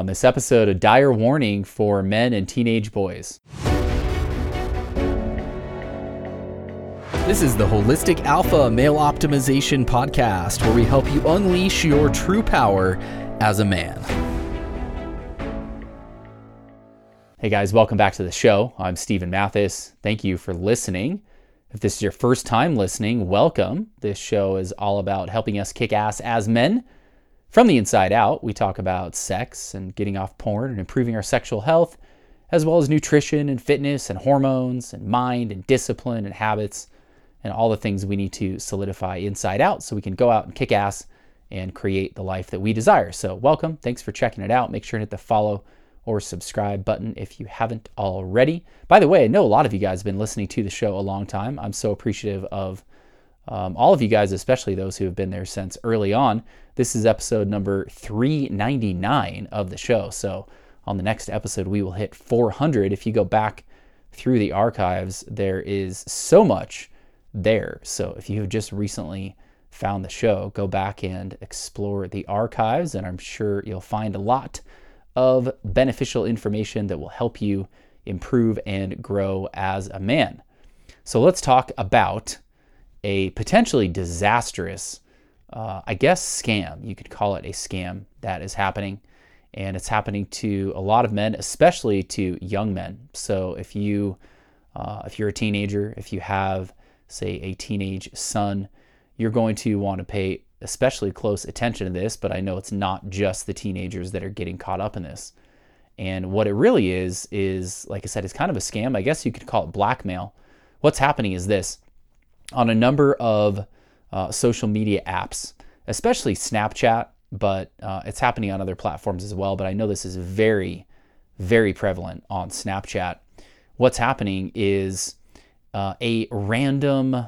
On this episode, a dire warning for men and teenage boys. This is the Holistic Alpha Male Optimization Podcast, where we help you unleash your true power as a man. Hey guys, welcome back to the show. I'm Steven Mathis. Thank you for listening. If this is your first time listening, welcome. This show is all about helping us kick ass as men from the inside out. We talk about sex and getting off porn and improving our sexual health, as well as nutrition and fitness and hormones and mind and discipline and habits and all the things we need to solidify inside out so we can go out and kick ass and create the life that we desire. So, welcome. Thanks for checking it out. Make sure to hit the follow or subscribe button if you haven't already. By the way, I know a lot of you guys have been listening to the show a long time. I'm so appreciative of um, all of you guys, especially those who have been there since early on. This is episode number 399 of the show. So, on the next episode, we will hit 400. If you go back through the archives, there is so much there. So, if you have just recently found the show, go back and explore the archives, and I'm sure you'll find a lot of beneficial information that will help you improve and grow as a man. So let's talk about a potentially disastrous, uh, I guess, scam. You could call it a scam that is happening. And it's happening to a lot of men, especially to young men. So if you, uh, if you're a teenager, if you have, say, a teenage son, you're going to want to pay especially close attention to this, but I know it's not just the teenagers that are getting caught up in this. And what it really is, is like I said, it's kind of a scam. I guess you could call it blackmail. What's happening is this on a number of uh, social media apps, especially Snapchat, but uh, it's happening on other platforms as well. But I know this is very, very prevalent on Snapchat. What's happening is uh, a random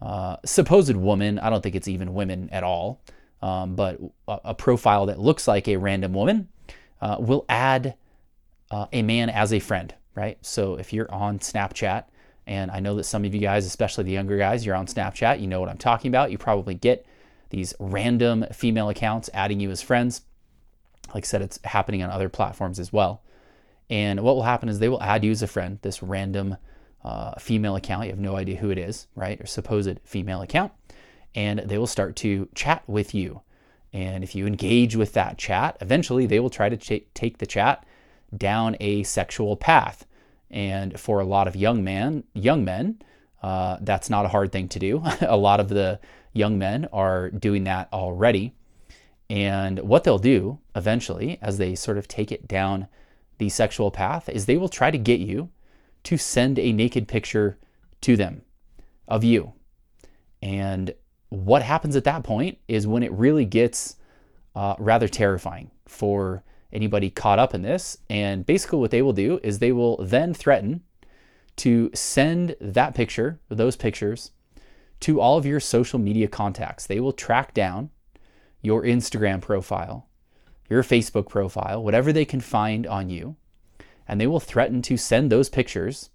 uh, supposed woman, I don't think it's even women at all, um, but a, a, profile that looks like a random woman uh, will add uh, a man as a friend, right? So if you're on Snapchat, and I know that some of you guys, especially the younger guys, you're on Snapchat, you know what I'm talking about. You probably get these random female accounts adding you as friends. Like I said, it's happening on other platforms as well. And what will happen is they will add you as a friend, this random uh, female account. You have no idea who it is, right? Or supposed female account. And they will start to chat with you. And if you engage with that chat, eventually they will try to ch- take the chat down a sexual path. And for a lot of young man, young men, uh, that's not a hard thing to do. a lot of the young men are doing that already. And what they'll do eventually, as they sort of take it down the sexual path, is they will try to get you to send a naked picture to them of you. And what happens at that point is when it really gets uh, rather terrifying for anybody caught up in this. And basically, what they will do is they will then threaten to send that picture, those pictures, to all of your social media contacts. They will track down your Instagram profile, your Facebook profile, whatever they can find on you, and they will threaten to send those pictures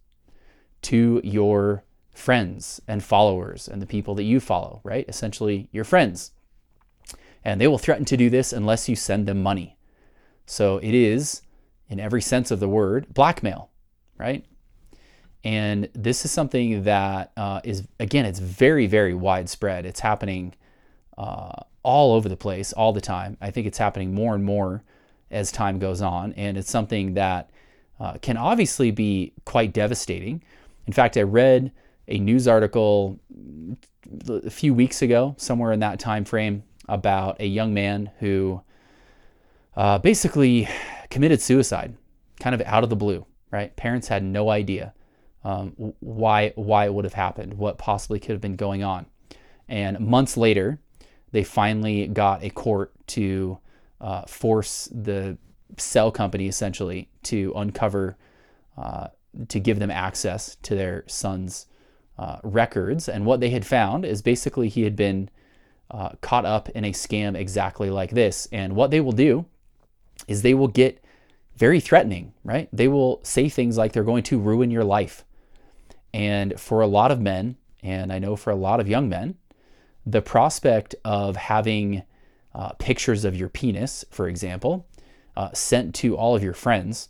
to your friends and followers and the people that you follow, right? Essentially, your friends. And they will threaten to do this unless you send them money. So it is, in every sense of the word, blackmail, right? And this is something that uh, is, again, it's very, very widespread. It's happening uh, all over the place all the time. I think it's happening more and more as time goes on. And it's something that uh, can obviously be quite devastating. In fact, I read a news article a few weeks ago, somewhere in that time frame, about a young man who uh, basically committed suicide, kind of out of the blue. Right? Parents had no idea um, why why it would have happened, what possibly could have been going on, and months later, they finally got a court to uh, force the cell company essentially to uncover, uh, to give them access to their son's uh, records. And what they had found is basically he had been uh, caught up in a scam exactly like this. And what they will do is they will get very threatening, right? They will say things like they're going to ruin your life. And for a lot of men, and I know for a lot of young men, the prospect of having uh, pictures of your penis, for example, uh, sent to all of your friends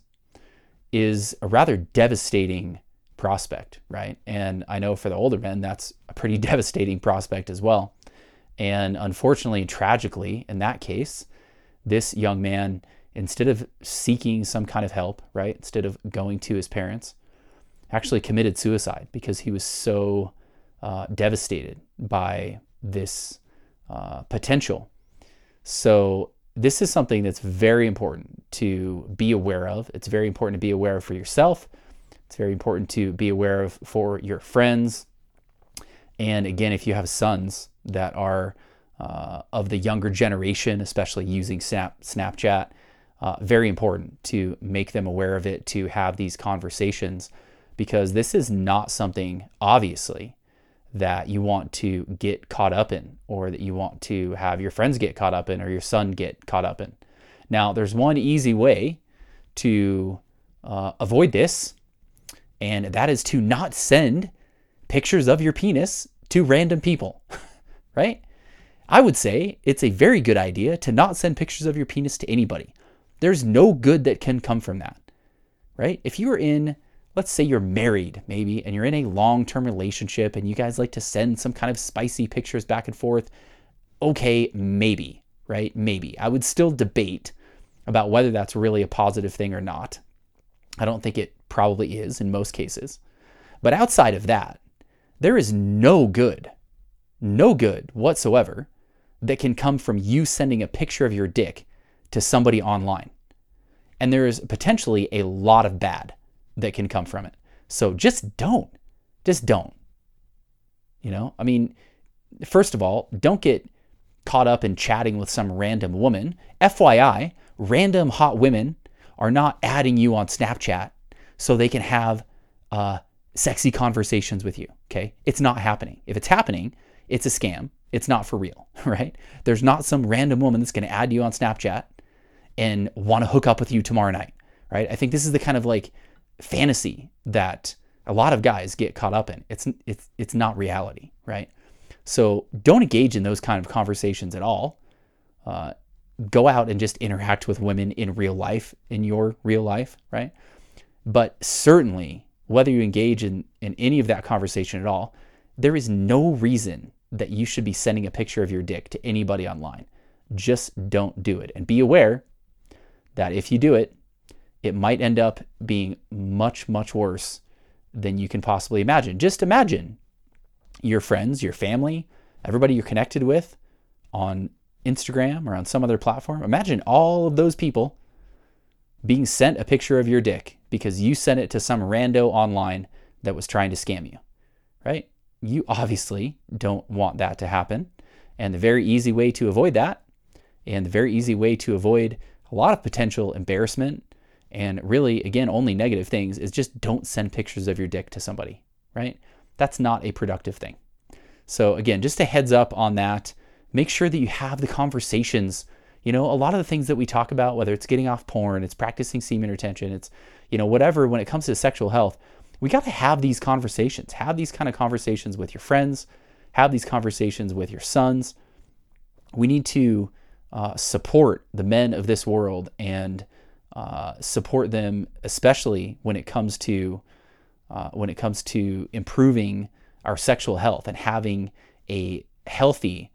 is a rather devastating prospect, right? And I know for the older men, that's a pretty devastating prospect as well. And unfortunately, tragically, in that case, this young man, instead of seeking some kind of help, right, instead of going to his parents, actually committed suicide because he was so uh, devastated by this uh, potential. So, this is something that's very important to be aware of. It's very important to be aware of for yourself. It's very important to be aware of for your friends. And again, if you have sons that are uh, of the younger generation, especially using Snap, Snapchat, uh, very important to make them aware of it, to have these conversations, because this is not something, obviously, that you want to get caught up in or that you want to have your friends get caught up in or your son get caught up in. Now, there's one easy way to uh, avoid this, and that is to not send pictures of your penis to random people, right? I would say it's a very good idea to not send pictures of your penis to anybody. There's no good that can come from that, right? If you are in let's say you're married maybe and you're in a long-term relationship and you guys like to send some kind of spicy pictures back and forth okay maybe right maybe i would still debate about whether that's really a positive thing or not i don't think it probably is in most cases but outside of that there is no good no good whatsoever that can come from you sending a picture of your dick to somebody online and there is potentially a lot of bad that can come from it. So just don't. Just don't. You know, I mean, first of all, don't get caught up in chatting with some random woman. FYI, random hot women are not adding you on Snapchat so they can have uh, sexy conversations with you. Okay. It's not happening. If it's happening, it's a scam. It's not for real, right? There's not some random woman that's going to add you on Snapchat and want to hook up with you tomorrow night, right? I think this is the kind of like fantasy that a lot of guys get caught up in. It's it's it's not reality, right? So don't engage in those kind of conversations at all. Uh, go out and just interact with women in real life, in your real life, right? But certainly, whether you engage in, in any of that conversation at all, there is no reason that you should be sending a picture of your dick to anybody online. Just don't do it. And be aware that if you do it, it might end up being much, much worse than you can possibly imagine. Just imagine your friends, your family, everybody you're connected with on Instagram or on some other platform. Imagine all of those people being sent a picture of your dick because you sent it to some rando online that was trying to scam you, right? You obviously don't want that to happen. And the very easy way to avoid that, and the very easy way to avoid a lot of potential embarrassment and really, again, only negative things is just don't send pictures of your dick to somebody, right? That's not a productive thing. So, again, just a heads up on that. Make sure that you have the conversations. You know, a lot of the things that we talk about, whether it's getting off porn, it's practicing semen retention, it's, you know, whatever, when it comes to sexual health, we got to have these conversations. Have these kind of conversations with your friends, have these conversations with your sons. We need to uh, support the men of this world and uh, support them, especially when it comes to uh, when it comes to improving our sexual health and having a healthy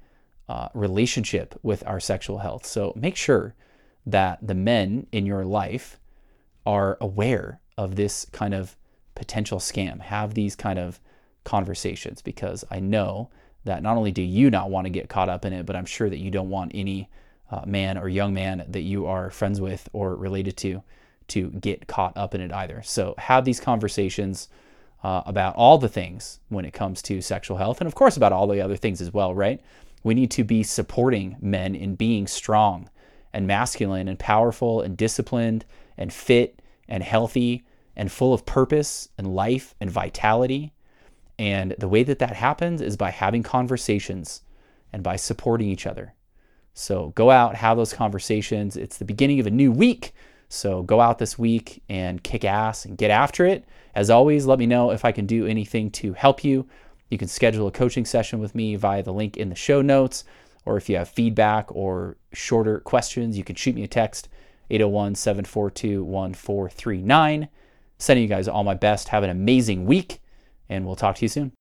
uh, relationship with our sexual health. So make sure that the men in your life are aware of this kind of potential scam. Have these kind of conversations because I know that not only do you not want to get caught up in it, but I'm sure that you don't want any uh, man or young man that you are friends with or related to to get caught up in it either. So have these conversations uh, about all the things when it comes to sexual health, and of course about all the other things as well, right? We need to be supporting men in being strong and masculine and powerful and disciplined and fit and healthy and full of purpose and life and vitality. And the way that that happens is by having conversations and by supporting each other. So go out, have those conversations. It's the beginning of a new week. So go out this week and kick ass and get after it. As always, let me know if I can do anything to help you. You can schedule a coaching session with me via the link in the show notes. Or if you have feedback or shorter questions, you can shoot me a text 801 742 1439. Sending you guys all my best. Have an amazing week, and we'll talk to you soon.